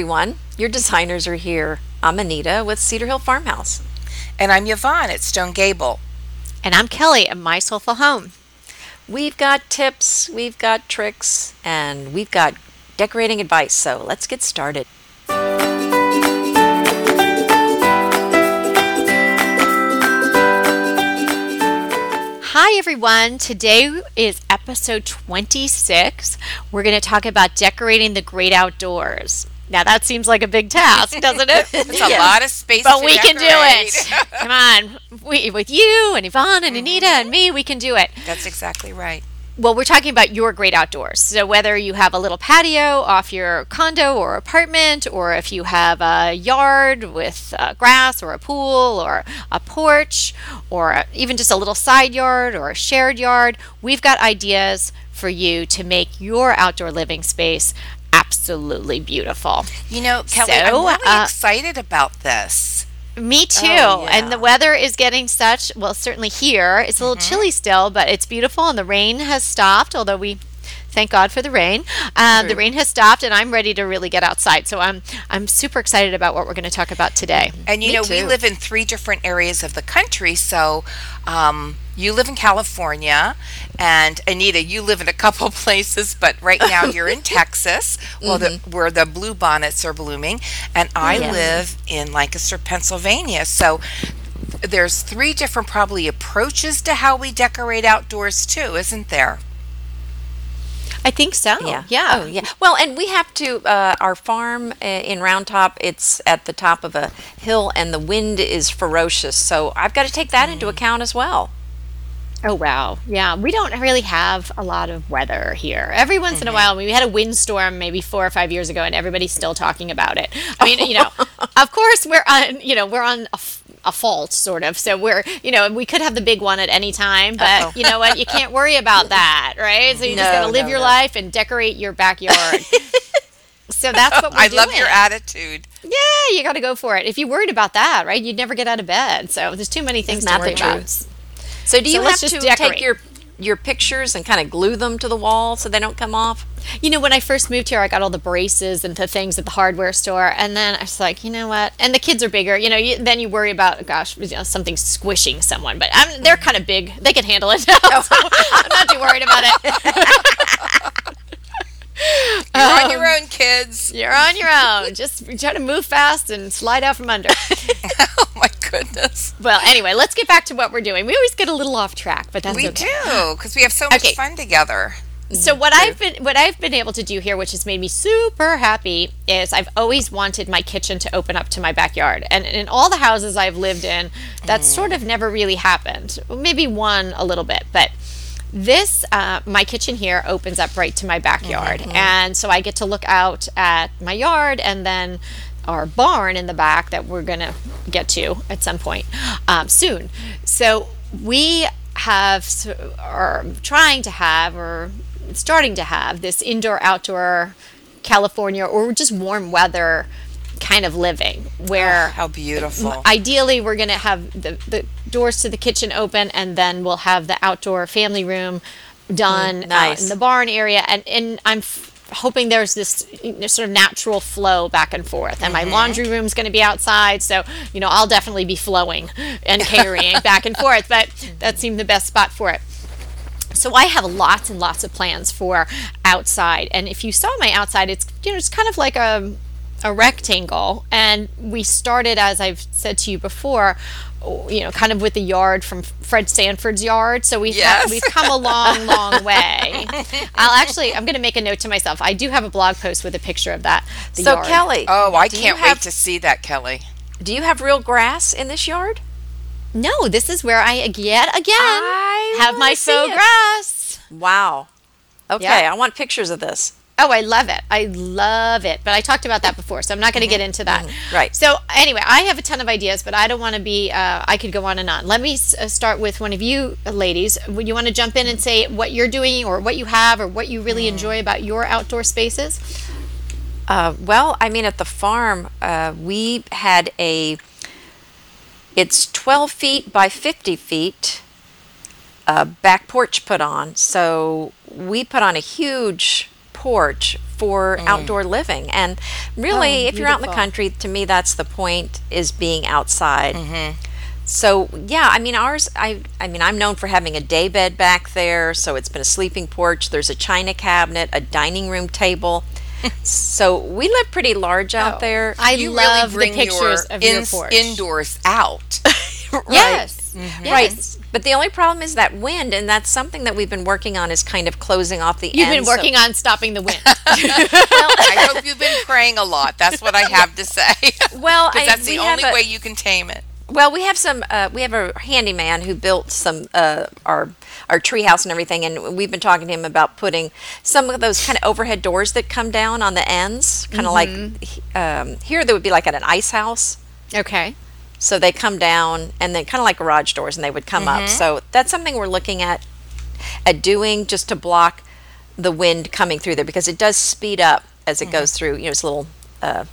everyone. Your designers are here. I'm Anita with Cedar Hill Farmhouse. And I'm Yvonne at Stone Gable. And I'm Kelly at My Soulful Home. We've got tips, we've got tricks, and we've got decorating advice. So let's get started. Hi, everyone. Today is episode 26. We're going to talk about decorating the great outdoors. Now, that seems like a big task, doesn't it? It's a lot of space but we can do it. Come on. We, with you and Yvonne and Anita and me, we can do it. That's exactly right. Well, we're talking about your great outdoors. So, whether you have a little patio off your condo or apartment, or if you have a yard with uh, grass or a pool or a porch, or even just a little side yard or a shared yard, we've got ideas for you to make your outdoor living space absolutely beautiful. You know, Kelly, So, I'm really uh, excited about this. Me too. Oh, And the weather is getting such, well, certainly here, it's a little chilly still, but it's beautiful and the rain has stopped, although we thank God for the rain. Um, the rain has stopped and I'm ready to really get outside. So I'm I'm super excited about what we're going to talk about today. And you Me know, we live in three different areas of the country. So, um, you live in California, and Anita, you live in a couple places, but right now you're in Texas, well, the, where the blue bonnets are blooming, and I Yes. live in Lancaster, Pennsylvania. So, there's three different probably approaches to how we decorate outdoors too, isn't there? I think so. Yeah. Yeah. Oh, yeah. Well, and we have to, uh, our farm uh, in Round Top, it's at the top of a hill and the wind is ferocious. So I've got to take that into account as well. Oh wow. Yeah, we don't really have a lot of weather here. Every once in a while, we had a windstorm maybe 4 or 5 years ago and everybody's still talking about it. I mean, you know, of course we're on, you know, we're on a, a fault sort of. So we're, you know, we could have the big one at any time, but Uh-oh. you know what? You can't worry about that, right? So you just No, got to live no, your no. life and decorate your backyard. so that's what we're I doing. love your attitude. Yeah, you got to go for it. If you worried about that, right? You'd never get out of bed. So there's too many things to worry the about. So do you So have to just take your your pictures and kind of glue them to the wall so they don't come off? You know, when I first moved here, I got all the braces and the things at the hardware store, and then I was like, you know what? And the kids are bigger. You know, you, then you worry about, gosh, you know, something squishing someone. But I'm, they're kind of big; they can handle it. now, so I'm not too worried about it. You're on Um, your own, kids. You're on your own. Just try to move fast and slide out from under. oh my goodness. well, anyway, let's get back to what we're doing. We always get a little off track, but that's We okay. do, because we have so much Okay. fun together. So what I've been what I've been able to do here, which has made me super happy, is I've always wanted my kitchen to open up to my backyard, and in all the houses I've lived in, that's sort of never really happened. Maybe one a little bit, but this uh, my kitchen here opens up right to my backyard, and so I get to look out at my yard, and then our barn in the back that we're gonna get to at some point um, soon. So we have are trying to have or starting to have this indoor outdoor California or just warm weather kind of living where ah, How beautiful. ideally we're going to have the, the doors to the kitchen open and then we'll have the outdoor family room done mm, uh, out nice. in the barn area and, and i'm f- hoping there's this you know, sort of natural flow back and forth and my mm-hmm. laundry room's going to be outside so you know i'll definitely be flowing and carrying back and forth but that seemed the best spot for it so I have lots and lots of plans for outside. And if you saw my outside, it's you know it's kind of like a a rectangle. And we started, as I've said to you before, you know, kind of with the yard from Fred Sanford's yard. So we've Yes. had, we've come a long, long way. I'll actually I'm going to make a note to myself. I do have a blog post with a picture of that. The so yard. Kelly, oh, I can't have- wait to see that, Kelly. Do you have real grass in this yard? No, this is where I yet again I have my wanna faux it. grass. Wow. Okay, Yeah. I want pictures of this. Oh, I love it. I love it. But I talked about that before, so I'm not going to get into that. Right. So, anyway, I have a ton of ideas, but I don't want to be, uh, I could go on and on. Let me s- uh, start with one of you uh, ladies. Would you want to jump in and say what you're doing or what you have or what you really enjoy about your outdoor spaces? Uh, well, I mean, at the farm, uh, we had a. It's 12 feet by 50 feet. A back porch put on, so we put on a huge porch for mm. outdoor living. And really, Oh, if you're out in the country, to me, that's the point: is being outside. Mm-hmm. So yeah, I mean ours. I I mean I'm known for having a day bed back there, so it's been a sleeping porch. There's a china cabinet, a dining room table. so we live pretty large out Oh, there. I you love really bring the pictures your of your ins- porch. indoors out. Yes. Right. Yes. But the only problem is that wind, and that's something that we've been working on is kind of closing off the You've been ends, so- working on stopping the wind. I hope you've been praying a lot. That's what I have to say. Well, I- that's the we only a- way you can tame it. Well, we have some. Uh, we have a handyman who built some uh, our our treehouse and everything, and we've been talking to him about putting some of those kind of overhead doors that come down on the ends, kind of like um, here. They would be like at an ice house. okay. So they come down and then kind of like garage doors, and they would come up. So that's something we're looking at at doing just to block the wind coming through there because it does speed up as it goes through. You know, it's a little uh,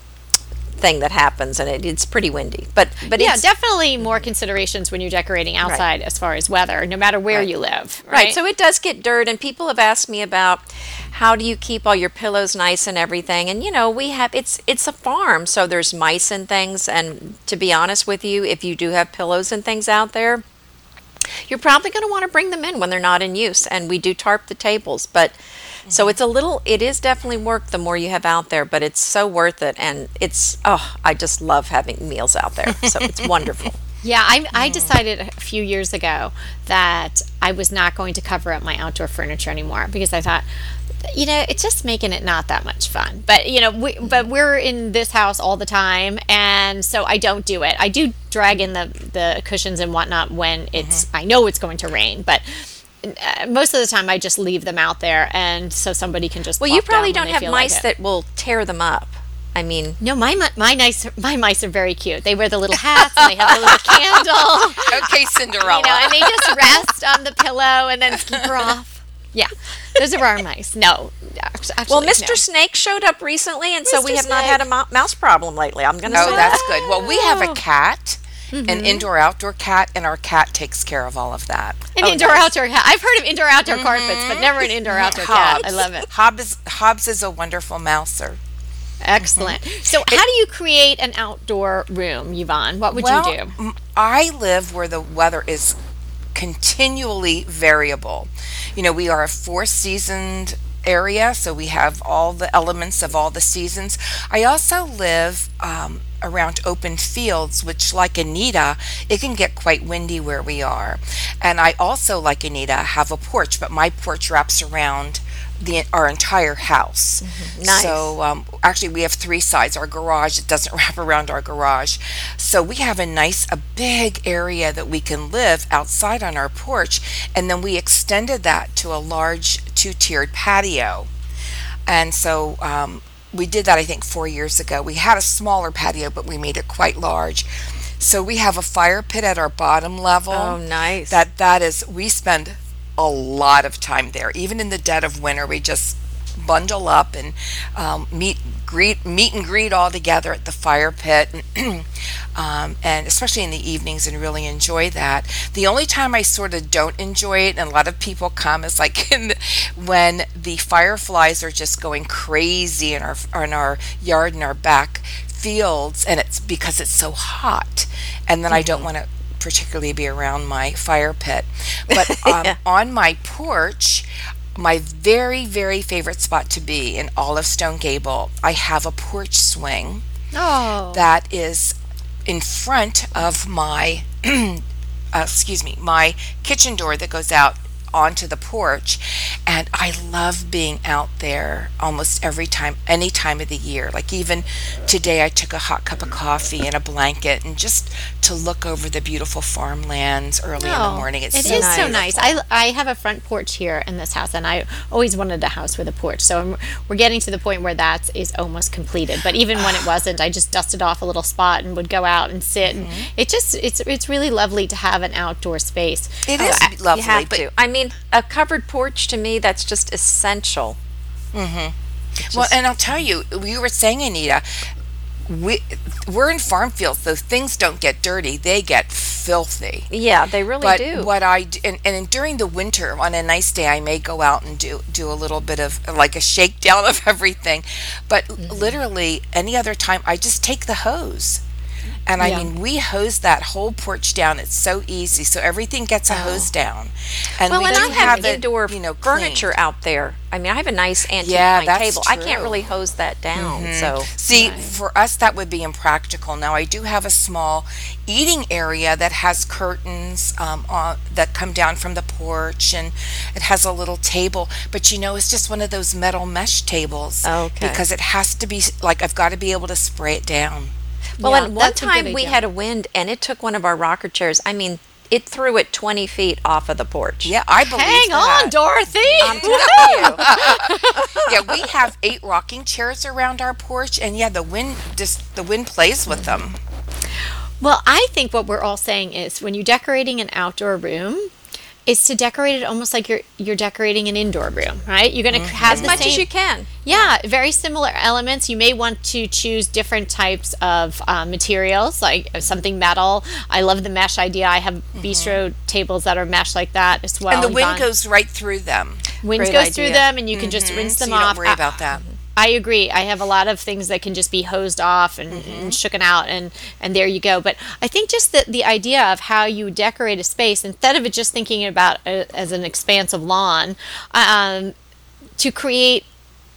thing that happens, and it, it's pretty windy. But but Yeah, definitely more considerations when you're decorating outside as far as weather, no matter where you live. Right. Right. So it does get dirt, and people have asked me about how do you keep all your pillows nice and everything. And you know, we have it's it's a farm, so there's mice and things. And to be honest with you, if you do have pillows and things out there, you're probably going to want to bring them in when they're not in use. And we do tarp the tables, but so it's a little. It is definitely work the more you have out there, but it's so worth it. And it's oh, I just love having meals out there. So it's wonderful. Yeah, I, I decided a few years ago that I was not going to cover up my outdoor furniture anymore because I thought, you know, it's just making it not that much fun. But you know, we, but we're in this house all the time, and so I don't do it. I do drag in the the cushions and whatnot when it's mm-hmm. I know it's going to rain, but. Uh, most of the time, I just leave them out there, and so somebody can just. Well, you probably don't have feel like mice that will tear them up. I mean, No, my mi- my nice my mice are very cute. They wear the little hats and they have the little candle. Okay, Cinderella. you know, and they just rest on the pillow and then scamper off. Yeah, those are our mice. No, actually, well, Mr. no. Snake showed up recently, and so we Mr. have not had a mouse problem lately. I'm going to Oh, say that's that. good. Well, we have a Oh. cat, Mm-hmm. an indoor outdoor cat, and our cat takes care of all of that. An indoor outdoor cat. I've heard of indoor outdoor carpets, but never an indoor outdoor cat. I love it. Hobbs, Hobbs is a wonderful mouser. Excellent. So, how do you create an outdoor room, Yvonne? What would well, you do? I live where the weather is continually variable. You know, we are a four seasoned area, so we have all the elements of all the seasons. I also live um, around open fields, which, like Anita, it can get quite windy where we are. And I also, like Anita, have a porch, but my porch wraps around the our entire house. Nice. So um, actually, we have three sides. Our garage it doesn't wrap around our garage, so we have a nice, a big area that we can live outside on our porch, and then we extended that to a large two-tiered patio. And so um, we did that, I think, four years ago. We had a smaller patio, but we made it quite large. So we have a fire pit at our bottom level. Oh, nice. That that is, we spend a lot of time there. Even in the dead of winter, we just bundle up and um, meet greet meet and greet all together at the fire pit. Um, and especially in the evenings and really enjoy that. The only time i sort of don't enjoy it and a lot of people come is like in the, when the fireflies are just going crazy in our in our yard and our back fields and it's because it's so hot. And then i don't want to particularly be around my fire pit. But um, on my porch my very very favorite spot to be in all of stone gable i have a porch swing Oh, that is in front of my uh, excuse me my kitchen door that goes out onto the porch. And I love being out there almost every time any time of the year. Like even today I took a hot cup of coffee and a blanket and just to look over the beautiful farmlands early in the oh, morning it's It so is so nice. beautiful. I, I have a front porch here in this house, and I always wanted a house with a porch. So I'm, we're getting to the point where that is almost completed. But even when it wasn't, I just dusted off a little spot and would go out and sit. And mm-hmm. it just it's it's really lovely to have an outdoor space. it oh, is I- lovely you have but to. I mean, a covered porch to me, that's just essential. Mm-hmm. Well, and I'll tell you, you were saying, Anita, we we're in farm fields, so things don't get dirty; they get filthy. Yeah, they really But do. what I d- and, and during the winter, on a nice day, I may go out and do do a little bit of like a shakedown of everything. But Mm-hmm. literally, any other time, I just take the hose. And I Yeah. mean, we hose that whole porch down. It's so easy. So everything gets a hose down. And Oh. well, we and do I have, it, indoor you know, furniture cleaned. out there. I mean, I have a nice antique Yeah, pine that's table. I can't really hose that down. So See, for us, that would be impractical. Now, I do have a small eating area that has curtains um, on, that come down from the porch, and it has a little table. But you know, it's just one of those metal mesh tables. Okay. Because it has to be like I've got to be able to spray it down. Well, Yeah, and one that's a good time we had a wind and it took one of our rocker chairs. I mean, it threw it 20 feet off of the porch. Yeah, I believe Hang that. on, Dorothy. I'm telling you. yeah, we have eight rocking chairs around our porch, and yeah, the wind just the wind plays with them. Well, I think what we're all saying is when you're decorating an outdoor room, is to decorate it almost like you're you're decorating an indoor room, right? You're going to have As much same, as you can. Yeah, very similar elements. You may want to choose different types of uh, materials, like uh, something metal. I love the mesh idea. I have bistro tables that are mesh like that as well. and the wind gone- goes right through them, wind Great goes through them, and you can just rinse so them you off. don't worry about that. I agree. I have a lot of things that can just be hosed off and, and shooken out, and and there you go. But I think just the the idea of how you decorate a space instead of it just thinking about it as an expanse of lawn, um, to create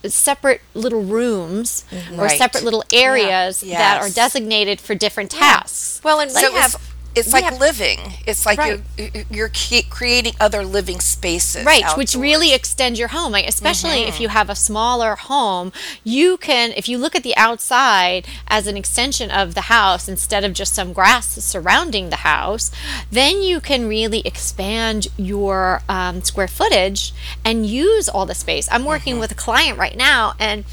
separate little rooms or separate little areas that are designated for different tasks. Well, and we So have. It's, like have- living. It's like Right. you're you're creating other living spaces, right which really extend your home like especially if you have a smaller home you can if you look at the outside as an extension of the house instead of just some grass surrounding the house then you can really expand your um, square footage and use all the space i'm working with a client right now and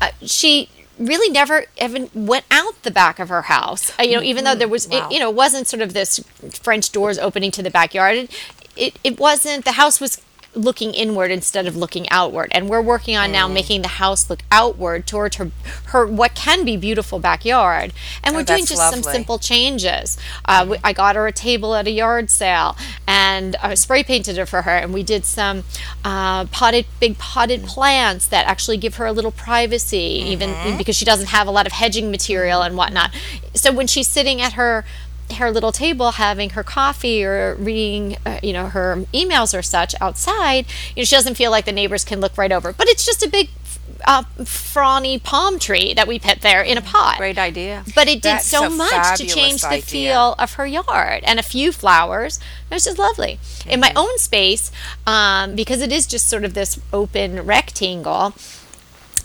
uh, she really never even went out the back of her house. Uh, you know, even though there was, Wow. it, you know, it wasn't sort of this French doors opening to the backyard. It, it, it wasn't. The house was looking inward instead of looking outward. And we're working on now making the house look outward towards her her what can be beautiful backyard. And we're doing that's just some simple changes. Uh, we, i got her a table at a yard sale and i spray painted it for her. And we did some uh, potted big potted plants that actually give her a little privacy even because she doesn't have a lot of hedging material and whatnot. So when she's sitting at her her little table having her coffee or reading uh, you know her emails or such outside you know she doesn't feel like the neighbors can look right over but it's just a big uh, frawny palm tree that we put there in a pot Great idea. but it did That's so much to change the idea. feel of her yard and a few flowers. It was just lovely. In my own space, um, because it is just sort of this open rectangle,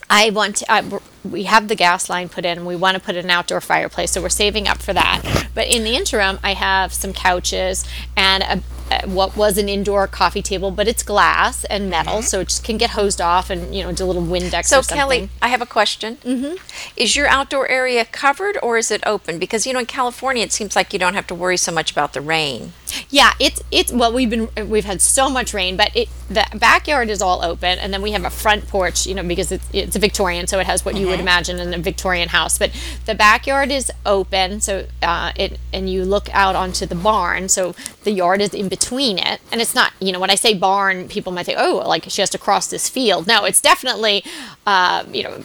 I want to, we have the gas line put in. We want to put an outdoor fireplace, so we're saving up for that. But in the interim, I have some couches and a, a, what was an indoor coffee table, but it's glass and metal, so it just can get hosed off and you know do a little Windex So, or something. Kelly, I have a question. Mm-hmm. Is your outdoor area covered or is it open? Because, you know, in California, it seems like you don't have to worry so much about the rain. Yeah, it's it's well we've been we've had so much rain, but it the backyard is all open, and then we have a front porch, you know, because it's it's a Victorian, so it has what you would imagine in a Victorian house. But the backyard is open, so uh, it and you look out onto the barn, so the yard is in between it, and it's not you know when I say barn, people might think oh like she has to cross this field. No, it's definitely uh, you know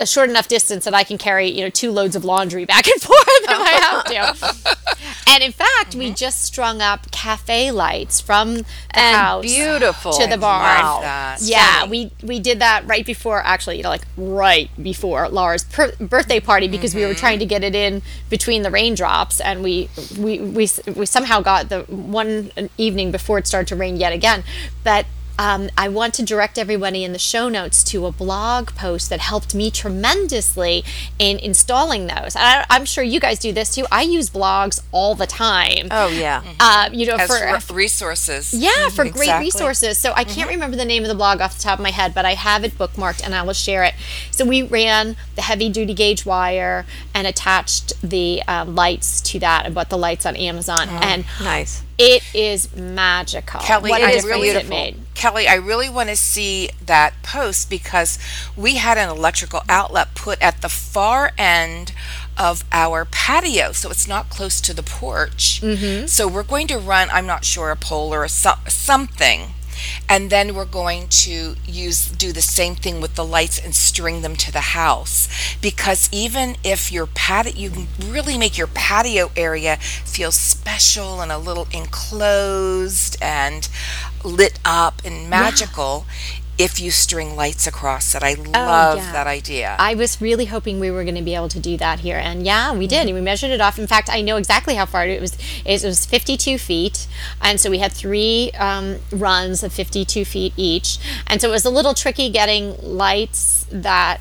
a short enough distance that I can carry, you know, two loads of laundry back and forth if I have to. And in fact, we mm-hmm. just strung up cafe lights from the And house beautiful. to the barn. Wow. Yeah, we we did that right before, actually, you know, like right before Laura's per- birthday party because we were mm-hmm. trying to get it in between the raindrops, and we we we we somehow got the one evening before it started to rain yet again, but. Um, I want to direct everybody in the show notes to a blog post that helped me tremendously in installing those. I, I'm sure you guys do this too. I use blogs all the time. Oh, yeah. Uh, you know, as for re- resources. yeah, for great Exactly. Mm-hmm. resources. So I can't remember the name of the blog off the top of my head, but I have it bookmarked and I will share it. So we ran the heavy duty gauge wire and attached the um, lights to that. I bought the lights on Amazon. Oh, and Nice. It is magical. Kelly, what I a difference really, it made. Kelly, I really want to see that post because we had an electrical outlet put at the far end of our patio, so it's not close to the porch. Mm-hmm. So we're going to run, I'm not sure, a pole or a so- something. And then we're going to use do the same thing with the lights and string them to the house because even if your patio you can really make your patio area feel special and a little enclosed and lit up and magical if you string lights across it. I love yeah. that idea. I was really hoping we were going to be able to do that here, and yeah, we did. We measured it off. In fact, I know exactly how far it was. It was 52 feet, and so we had three um, runs of 52 feet each, and so it was a little tricky getting lights that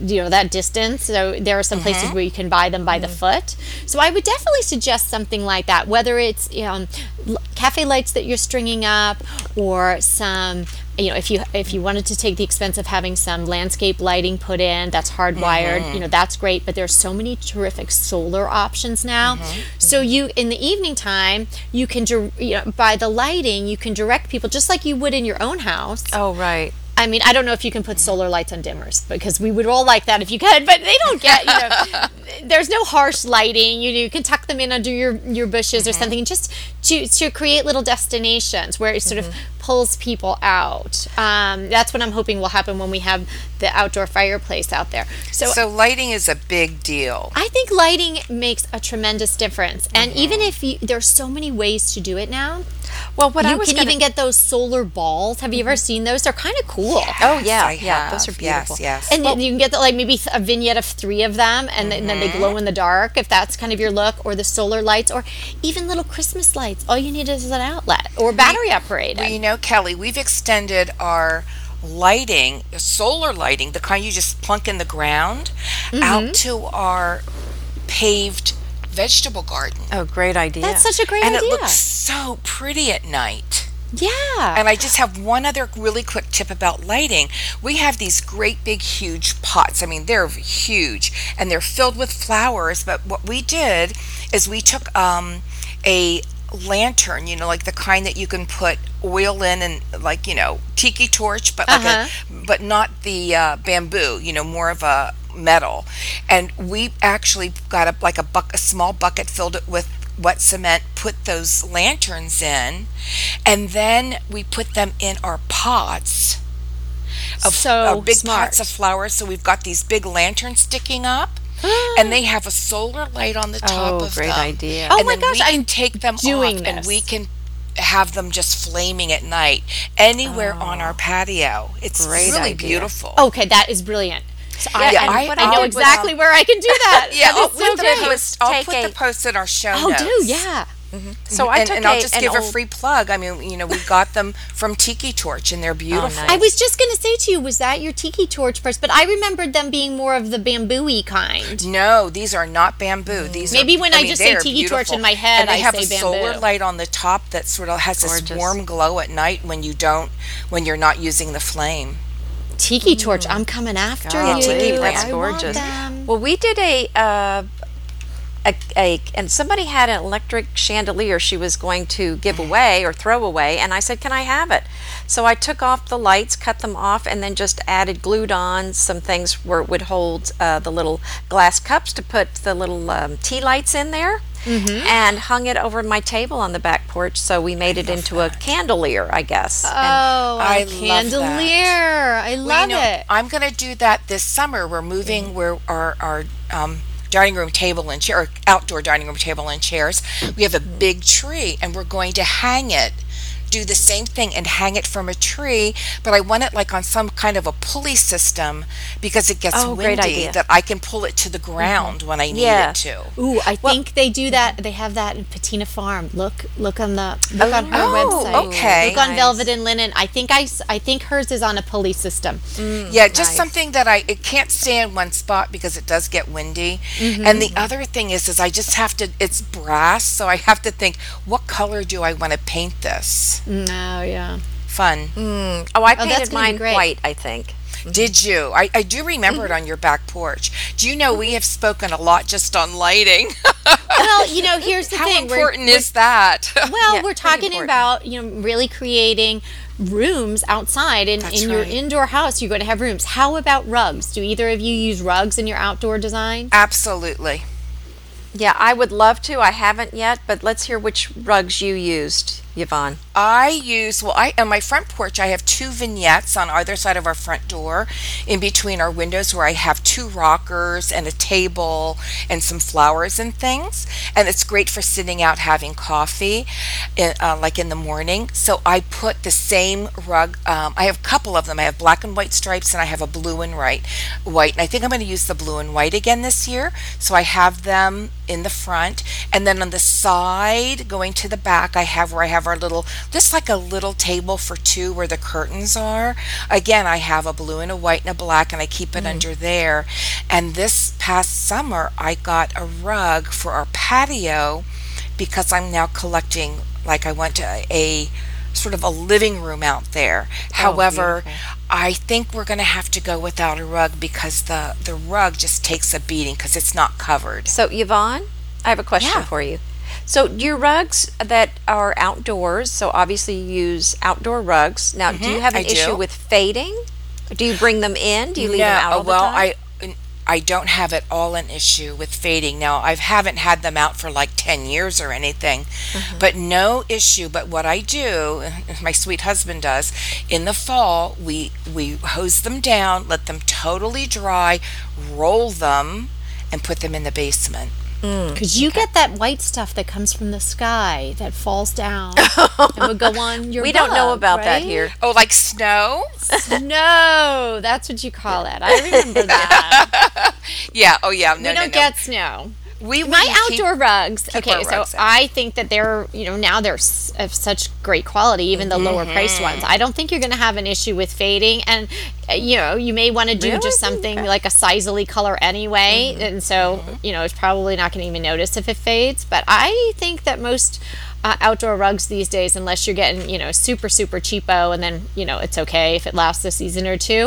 you know that distance. So there are some uh-huh. places where you can buy them by the mm-hmm. foot. So i would definitely suggest something like that whether it's um, l- cafe lights that you're stringing up or some you know if you if you wanted to take the expense of having some landscape lighting put in that's hardwired mm-hmm. you know that's great but there's so many terrific solar options now. Mm-hmm. So you in the evening time you can you know by the lighting you can direct people just like you would in your own house. Oh, right. I mean, I don't know if you can put solar lights on dimmers because we would all like that if you could, but they don't get, you know, there's no harsh lighting. You, know, you can tuck them in under your, your bushes or mm-hmm. something just to, to create little destinations where it sort of mm-hmm. pulls people out. Um, that's what I'm hoping will happen when we have the outdoor fireplace out there. So, so lighting is a big deal. I think lighting makes a tremendous difference. And even mm-hmm. if you, there's so many ways to do it now, Well, what I you was can gonna, even get those solar balls. Have you ever seen those? They're kind of cool. Oh, yeah, I yeah. Those are beautiful. Yes, yes. And then you can get the, like maybe a vignette of three of them, and, then- and then they glow in the dark if that's kind of your look, or the solar lights, or even little Christmas lights. All you need is an outlet or battery operated. Well, you know, Kelly, we've extended our lighting, solar lighting, the kind you just plunk in the ground, Mm-hmm. out to our paved vegetable garden. Oh, great idea. that's such a great and idea. it looks so pretty at night. yeah. And I just have one other really quick tip about lighting. We have these great big huge pots. I mean, they're huge and they're filled with flowers, but what we did is we took um a lantern, you know, like the kind that you can put oil in and like, you know, tiki torch, but like Uh-huh. a but not the uh, bamboo, you know, more of a metal. And we actually got a like a buck a small bucket filled it with wet cement, put those lanterns in, and then we put them in our pots of So our big smart. pots of flowers. So we've got these big lanterns sticking up. and they have a solar light on the top Oh, of great them. idea. Oh and my then gosh, we can take them doing off and we can have them just flaming at night anywhere on our oh. patio. It's really idea. beautiful. okay, that is brilliant. So I, Yeah, and I- I, I know did was, exactly where I can do that. yeah, That I'll so put the post. I'll put a- the post in our show Oh, notes. do yeah. Mm-hmm. so mm-hmm. I and, took and I'll just an give a free plug. I mean, you know, we got them from Tiki Torch, and they're oh, beautiful. nice. I was just going to say to you, was that your tiki torch first? But I remembered them being more of the bamboo-y kind. No, these are not bamboo. Mm. These Maybe are, when I mean, just say are tiki torch in my head, and they I have say a solar light on the top that sort of has this warm glow at night when you don't, when you're not using the flame. Tiki torch, I'm coming after Golly, you. tiki that's I want gorgeous. them. Well, we did a, uh, a, a, and somebody had an electric chandelier she was going to give away or throw away, and I said, "Can I have it?" So I took off the lights, cut them off, and then just added glued on some things where it would hold uh, the little glass cups to put the little um, tea lights in there. Mm-hmm. And hung it over my table on the back porch, so we made it into a candelier, I guess. And- Oh, I a love that. candelier. I love Well, you know, it. I'm going to do that this summer. We're moving mm-hmm. where our our um, dining room table and chair, or outdoor dining room table and chairs. We have a mm-hmm. big tree, and we're going to hang it. Do the same thing and hang it from a tree, but I want it like on some kind of a pulley system because it gets Oh, great windy idea. that I can pull it to the mm-hmm. ground when I need Yeah. it to. Ooh, I think they do that. They have that in Patina Farm. Look, look on the look on her Oh, website. Oh, okay. Look on Nice. Velvet and Linen. I think I, s- I think hers is on a pulley system. Mm, yeah, just nice. something that I it can't stay in one spot because it does get windy. Mm-hmm. And the other thing is is I just have to it's brass, so I have to think what color do I want to paint this? Oh yeah. Fun. Mm. oh, I oh, that's painted gonna be mine great. white, I think. Mm-hmm. Did you? I, I do remember it mm-hmm. on your back porch. Do you know we mm-hmm. have spoken a lot just on lighting? well, you know, here's the How thing. we're- important is that? Well, Yeah, we're pretty talking important. about you know really creating rooms outside in, That's in your right. indoor house. You're going to have rooms. How about rugs? Do either of you use rugs in your outdoor design? Absolutely. Yeah, I would love to. I haven't yet, but let's hear which rugs you used, Yvonne. I use well I on my front porch I have two vignettes on either side of our front door. In between our windows where I have two rockers and a table and some flowers and things. And it's great for sitting out having coffee in, uh, like in the morning. So I put the same rug um, I have a couple of them. I have black and white stripes and I have a blue and white white. And I think I'm going to use the blue and white again this year. So I have them in the front. And then on the side going to the back I have where I have our little just like a little table for two where the curtains are again I have a blue and a white and a black and I keep it mm-hmm. under there and this past summer I got a rug for our patio because I'm now collecting like I went to a, a sort of a living room out there. Oh, However, I think we're going to have to go without a rug because the the rug just takes a beating because it's not covered. So, Yvonne, I have a question Yeah. for you. So, your rugs that are outdoors, so obviously you use outdoor rugs. Now, do you have an Mm-hmm, I issue do. with fading? Do you bring them in? Do you leave them out all the well, time? I I don't have at all an issue with fading. Now, I haven't had them out for like 10 years or anything, Mm-hmm. but no issue. But what I do, my sweet husband does, in the fall, we we hose them down, let them totally dry, roll them, and put them in the basement. Mm. Because you get that white stuff that comes from the sky that falls down and would go on your. we don't know rug, about that right? here. Oh, like snow? No, that's what you call it. I remember that. Yeah. Oh, yeah. No, we no, don't no. get snow. We My wouldn't keep- outdoor rugs. keep Okay, so rugs. I think that they're you know now they're s- of such great quality, even the lower priced Mm-hmm. ones. I don't think you're going to have an issue with fading, and uh, you know you may want to do Really? just something like a sizely color anyway, Mm-hmm. and so you know it's probably not going to even notice if it fades. But I think that most. Uh, outdoor rugs these days, unless you're getting you know super super cheapo, and then you know it's okay if it lasts a season or two.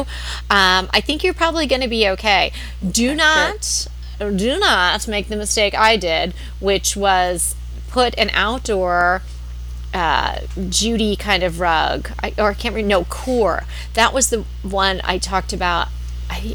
Um, I think you're probably going to be okay. Do not do not make the mistake I did, which was put an outdoor uh, Judy kind of rug, I, or I can't remember. No, coir. That was the one I talked about.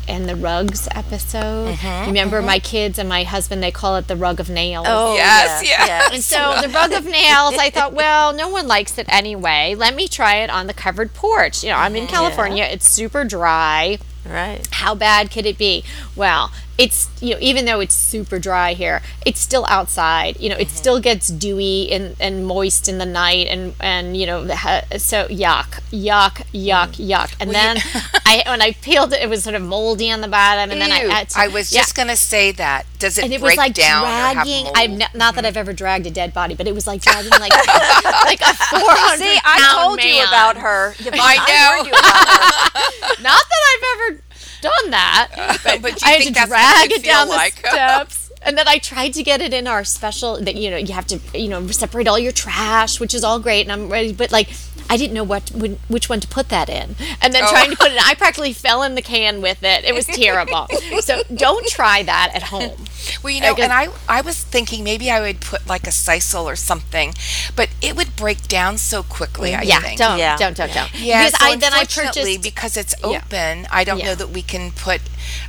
In the rugs episode. Remember my kids and my husband? They call it the rug of nails. Oh, Yes, yes, yes. And so the rug of nails, I thought, well, no one likes it anyway. Let me try it on the covered porch. You know, I'm in California. It's super dry Right. how bad could it be? Well, it's you know even though it's super dry here, it's still outside. You know, it mm-hmm. still gets dewy and, and moist in the night, and and you know so yuck, yuck, yuck, mm. yuck. And then I when I peeled it, it was sort of moldy on the bottom, and then I had to, I was yeah. just going to say that. Does it And it break was like down dragging. n- not that mm-hmm. I've ever dragged a dead body, but it was like dragging like like a four hundred. See, I told you about her. I know. you about her. Not that I've ever done that, but, But you I had to that's drag it down feel the like. steps. And then I tried to get it in our special that you know you have to you know separate all your trash, which is all great, and I'm ready. But like I didn't know what which one to put that in, and then Oh. trying to put it, I practically fell in the can with it. It was terrible. so don't try that at home. Well, you know, guess- and I I was thinking maybe I would put like a sisal or something, but it would break down so quickly. I yeah, think. don't, Yeah. don't, don't, don't. Yeah, because so I then I unfortunately, purchased. because it's Yeah. open. I don't Yeah. know that we can put.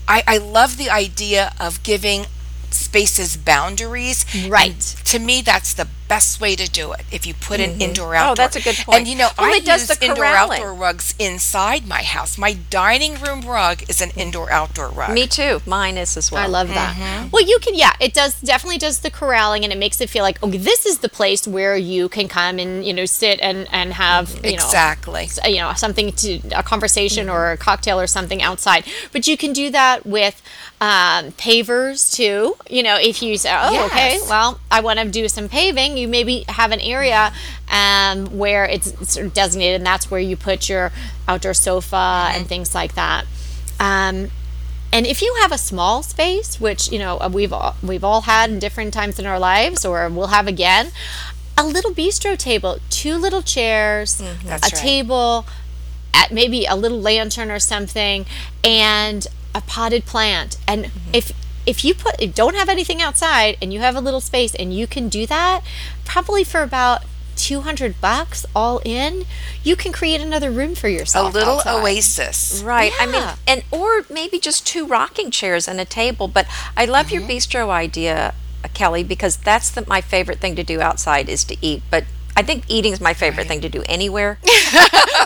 I I love the idea of giving spaces boundaries. and Right. to me, that's the best way to do it. If you put an indoor outdoor. Oh, that's a good point. And you know, Well, I it does use the indoor corralling. outdoor rugs inside my house. My dining room rug is an indoor outdoor rug. Me too. Mine is as well. I love that. Mm-hmm. Well, you can, yeah, it does definitely does the corralling, and it makes it feel like, okay, this is the place where you can come and you know sit and and have you know exactly. s- you know something to a conversation or a cocktail or something outside. But you can do that with um, pavers too. You know, if you say, oh, okay, Yes. well, I want to do some paving, you maybe have an area um, where it's sort of designated, and that's where you put your outdoor sofa and things like that. Um, and if you have a small space, which you know we've all, we've all had in different times in our lives, or we'll have again, a little bistro table, two little chairs, Mm-hmm. A right. table, at maybe a little lantern or something and a potted plant. And Mm-hmm. if if you put don't have anything outside and you have a little space and you can do that, probably for about 200 bucks all in, you can create another room for yourself. A little outside. oasis. Right. I mean, and or maybe just two rocking chairs and a table. But I love Mm-hmm. your bistro idea, Kelly, because that's the, my favorite thing to do outside is to eat. But I think eating is my favorite thing to do anywhere.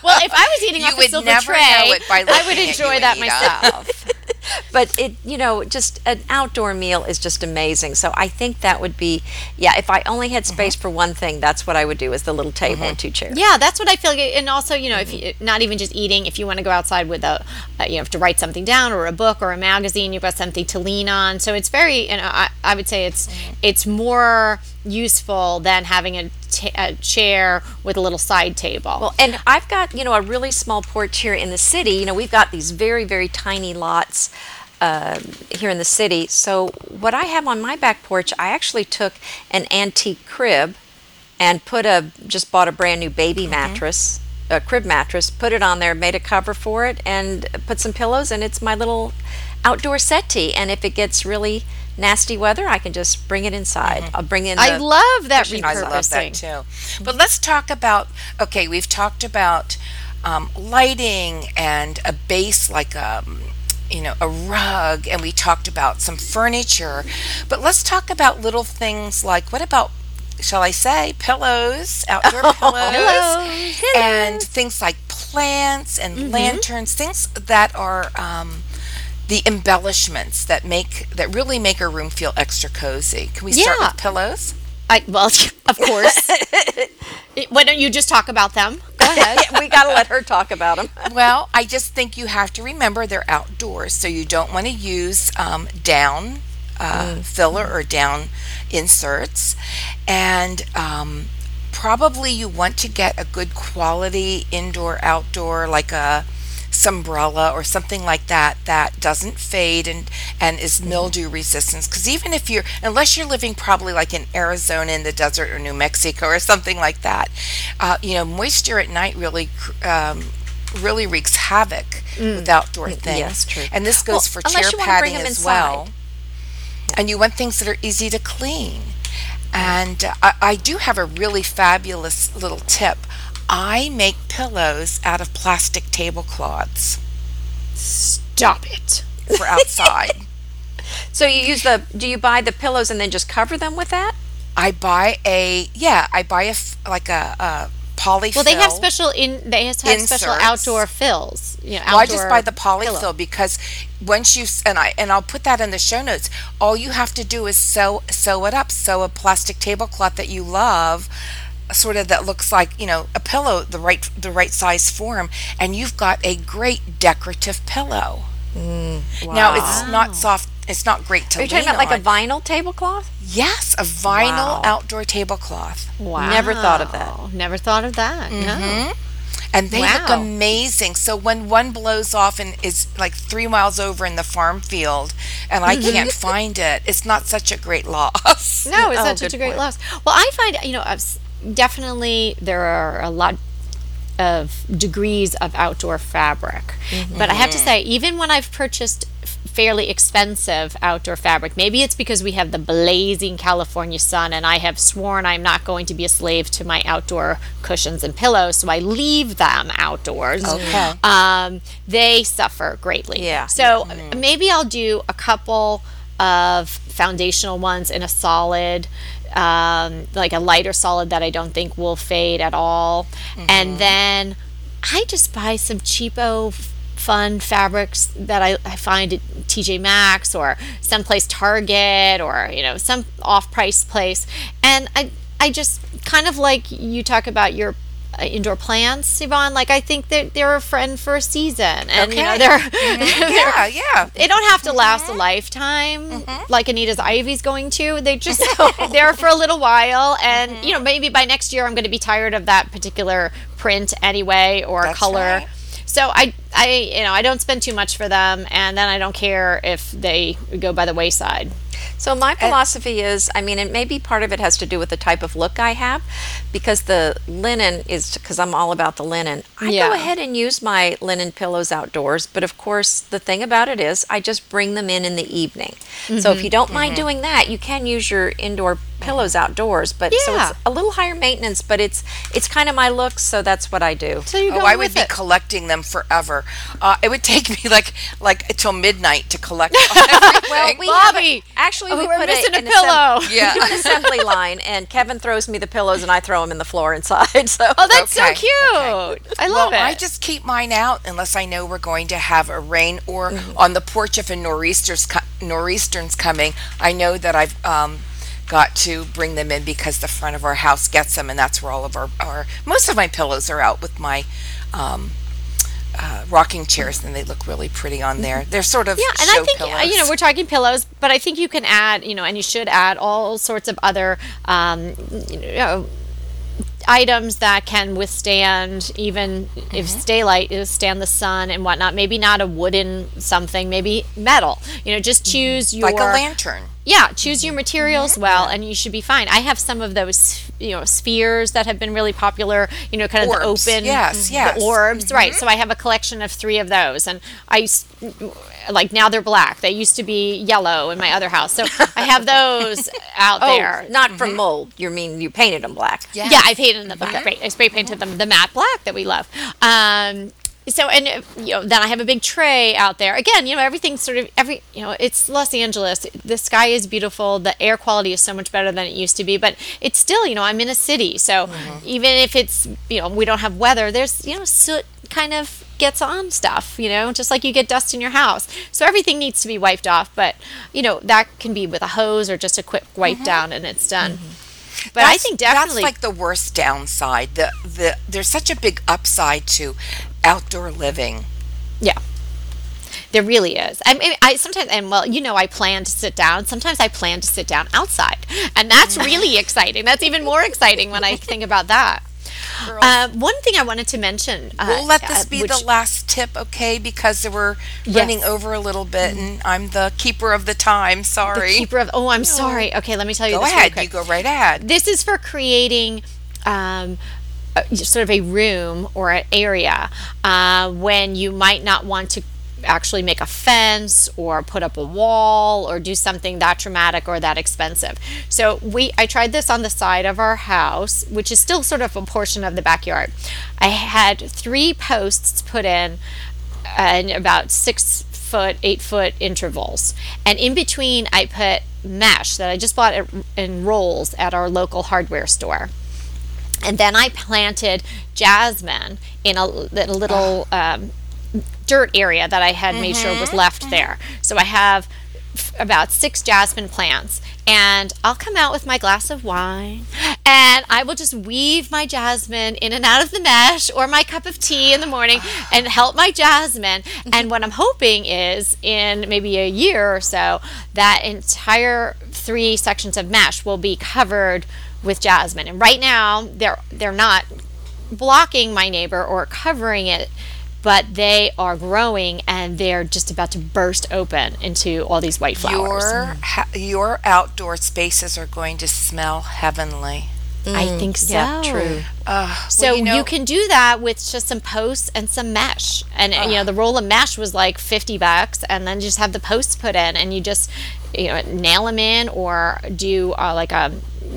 Well, if I was eating You off a silver tray, know it by I would looking at you, enjoy that myself. but it, you know, just an outdoor meal is just amazing. So I think that would be, yeah. If I only had Mm-hmm. space for one thing, that's what I would do: is the little table and two chairs. Yeah, that's what I feel. like. And also, you know, if you, not even just eating, if you want to go outside with a, uh, you know, to write something down or a book or a magazine, you've got something to lean on. So it's very, and I, I would say it's it's more useful than having a, ta a chair with a little side table. Well, and I've got, you know, a really small porch here in the city. You know, we've got these very, very tiny lots uh, here in the city. So, what I have on my back porch, I actually took an antique crib and put a, just bought a brand new baby mattress, a crib mattress, put it on there, made a cover for it, and put some pillows, and it's my little outdoor settee. And if it gets really nasty weather, I can just bring it inside. I'll bring in. I the- love that fishing I repurposing. love that too. But let's talk about okay, we've talked about um, lighting and a base like a you know a rug and we talked about some furniture. But let's talk about little things like what about shall I say pillows, outdoor pillows, Pillows. and things like plants and lanterns, things that are um, the embellishments that make that really make a room feel extra cozy. Can we start Yeah. with pillows? I, well, of course. Why don't you just talk about them? Go ahead. we got to let her talk about them. Well, I just think you have to remember they're outdoors, so you don't want to use um, down uh, filler or down inserts, and um, probably you want to get a good quality indoor outdoor like a Sunbrella or something like that that doesn't fade and and is mildew resistant because even if you're unless you're living probably like in Arizona in the desert or New Mexico or something like that uh, you know moisture at night really um, really wreaks havoc with outdoor things yes, true. and this goes Well, for chair you wanna bring padding as inside. well and you want things that are easy to clean. And uh, I, I do have a really fabulous little tip. I make pillows out of plastic tablecloths Stop it. for outside. So you use the, do you buy the pillows and then just cover them with that? I buy a yeah, I buy a f- like a, a polyfill. Well, they have special in. They have special Inserts. outdoor fills. You know, Well, I just outdoor buy the pillow. polyfill because once you s- and I and I'll put that in the show notes. All you have to do is sew sew it up, sew a plastic tablecloth that you love, sort of that looks like you know a pillow, the right the right size form, and you've got a great decorative pillow. Mm, now it's not soft. It's not great to Are you talking lean about like a vinyl tablecloth? yes, a vinyl Wow. outdoor tablecloth. Wow. Never thought of that. Never thought of that. No. Mm-hmm. and they look amazing. So when one blows off and is like three miles over in the farm field, and I mm-hmm. can't find it, it's not such a great loss. No, it's Oh, not such a great point. loss. Well, I find you know I've s- definitely there are a lot of degrees of outdoor fabric, but I have to say even when I've purchased fairly expensive outdoor fabric, maybe it's because we have the blazing California sun, and I have sworn I'm not going to be a slave to my outdoor cushions and pillows, so I leave them outdoors. Okay. Um, they suffer greatly. Yeah. So maybe I'll do a couple of foundational ones in a solid, um, like a lighter solid that I don't think will fade at all. And then I just buy some cheapo, fun fabrics that I, I find at TJ Maxx or someplace Target or, you know, some off price place. And I, I just kind of like you talk about your Uh, indoor plants, Yvonne. Like I think that they're a friend for a season, and you know Okay. they're, mm-hmm. yeah, yeah. they don't have to last a mm-hmm. lifetime mm-hmm. like Anita's Ivy's going to. They just go there for a little while, and you know maybe by next year I'm going to be tired of that particular print anyway or That's color. right. So I I you know I don't spend too much for them, and then I don't care if they go by the wayside. So my philosophy is, I mean, and maybe part of it has to do with the type of look I have, because the linen is because I'm all about the linen. I Yeah. go ahead and use my linen pillows outdoors, but of course, the thing about it is, I just bring them in in the evening. So if mm-hmm. you don't mind mm-hmm. doing that, you can use your indoor pillows outdoors. But so Yeah. it's a little higher maintenance, but it's it's kind of my look, so that's what I do. So you Oh, I would with be it. collecting them forever. Uh, it would take me like like until midnight to collect everything. Well, we have Bobby, a, actually oh, we we're put missing a an pillow. Assemb- Yeah. an assembly line, and Kevin throws me the pillows, and I throw them in the floor inside. So Oh, that's Okay, so cute! I love well, it. I just keep mine out unless I know we're going to have a rain or Mm-hmm. on the porch if a nor'easter's co- nor'easter's coming. I know that I've um, got to bring them in because the front of our house gets them, and that's where all of our, our most of my pillows are out with my. Um, uh, rocking chairs and they look really pretty on there. They're sort of Mm-hmm. Yeah, and I think uh, pillows. you know we're talking pillows, but I think you can add, you know, and you should add all sorts of other, um, you know, items that can withstand even if Mm-hmm. daylight withstand the sun and whatnot. Maybe not a wooden something, maybe metal. You know, just choose your Mm-hmm. like a lantern. yeah, choose your materials well, and you should be fine. I have some of those, you know, spheres that have been really popular. You know, kind of Orbs, the open, yes, yes. orbs, right? So I have a collection of three of those, and I like now they're black. They used to be yellow in my other house, so I have those out oh, there. not from mold. You mean you painted them black? Yes. Yeah, I painted them black. Right, I spray painted them the matte black that we love. Um, so and you know then I have a big tray out there. Again, you know everything's sort of every you know it's Los Angeles. The sky is beautiful. The air quality is so much better than it used to be. But it's still you know I'm in a city, so even if it's you know we don't have weather, there's you know soot kind of gets on stuff. You know just like you get dust in your house. So everything needs to be wiped off. But you know that can be with a hose or just a quick wipe mm-hmm. down and it's done. Mm-hmm. But I think definitely that's like the worst downside. The the there's such a big upside to outdoor living. Yeah. There really is. I mean, I sometimes, and well, you know, I plan to sit down. Sometimes I plan to sit down outside, and that's really exciting. That's even more exciting when I think about that. Uh, one thing I wanted to mention. Uh, We'll let this uh, be which- the last tip, okay? Because we're running Yes. over a little bit, and I'm the keeper of the time. the Sorry. keeper of. Oh, I'm sorry. Okay, let me tell you go this really ahead. quick. You go right ahead. This is for creating um, sort of a room or an area uh, when you might not want to actually make a fence or put up a wall or do something that dramatic or that expensive. So we I tried this on the side of our house, which is still sort of a portion of the backyard. I had three posts put in and about six foot, eight foot intervals. And in between, I put mesh that I just bought in rolls at our local hardware store. And then I planted jasmine in a, in a little um, dirt area that I had made sure was mm-hmm. left there. Mm-hmm. So I have f- about six jasmine plants and I'll come out with my glass of wine and I will just weave my jasmine in and out of the mesh or my cup of tea in the morning and help my jasmine. And what I'm hoping is in maybe a year or so, that entire three sections of mesh will be covered with jasmine. And right now they're they're not blocking my neighbor or covering it, but they are growing and they're just about to burst open into all these white flowers. Your ha- your outdoor spaces are going to smell heavenly. I think so. yeah, true. Uh, So well, you, know, can do that with just some posts and some mesh, and uh, you know the roll of mesh was like fifty bucks, and then just have the posts put in, and you just you know nail them in, or do uh, like a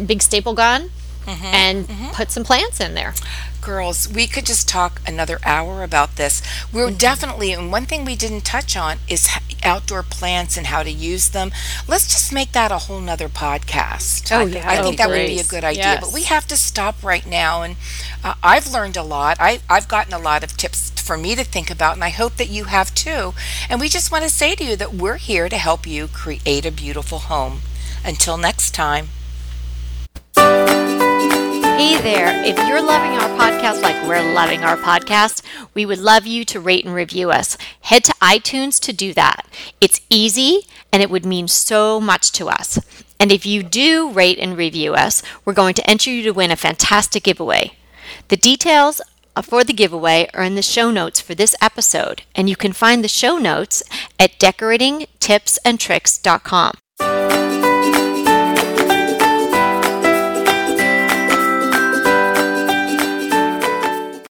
big staple gun, and put some plants in there. girls, we could just talk another hour about this. We're Mm-hmm. definitely, and one thing we didn't touch on is h- outdoor plants and how to use them. Let's just make that a whole nother podcast. Oh, I, yeah. I Oh, think that would be a please. good idea. But we have to stop right now. And uh, I've learned a lot. I, I've gotten a lot of tips for me to think about, and I hope that you have too. And we just want to say to you that we're here to help you create a beautiful home. Until next time. Hey there. If you're loving our podcast like we're loving our podcast, we would love you to rate and review us. Head to iTunes to do that. It's easy and it would mean so much to us. And if you do rate and review us, we're going to enter you to win a fantastic giveaway. The details for the giveaway are in the show notes for this episode, and you can find the show notes at decoratingtipsandtricks.com.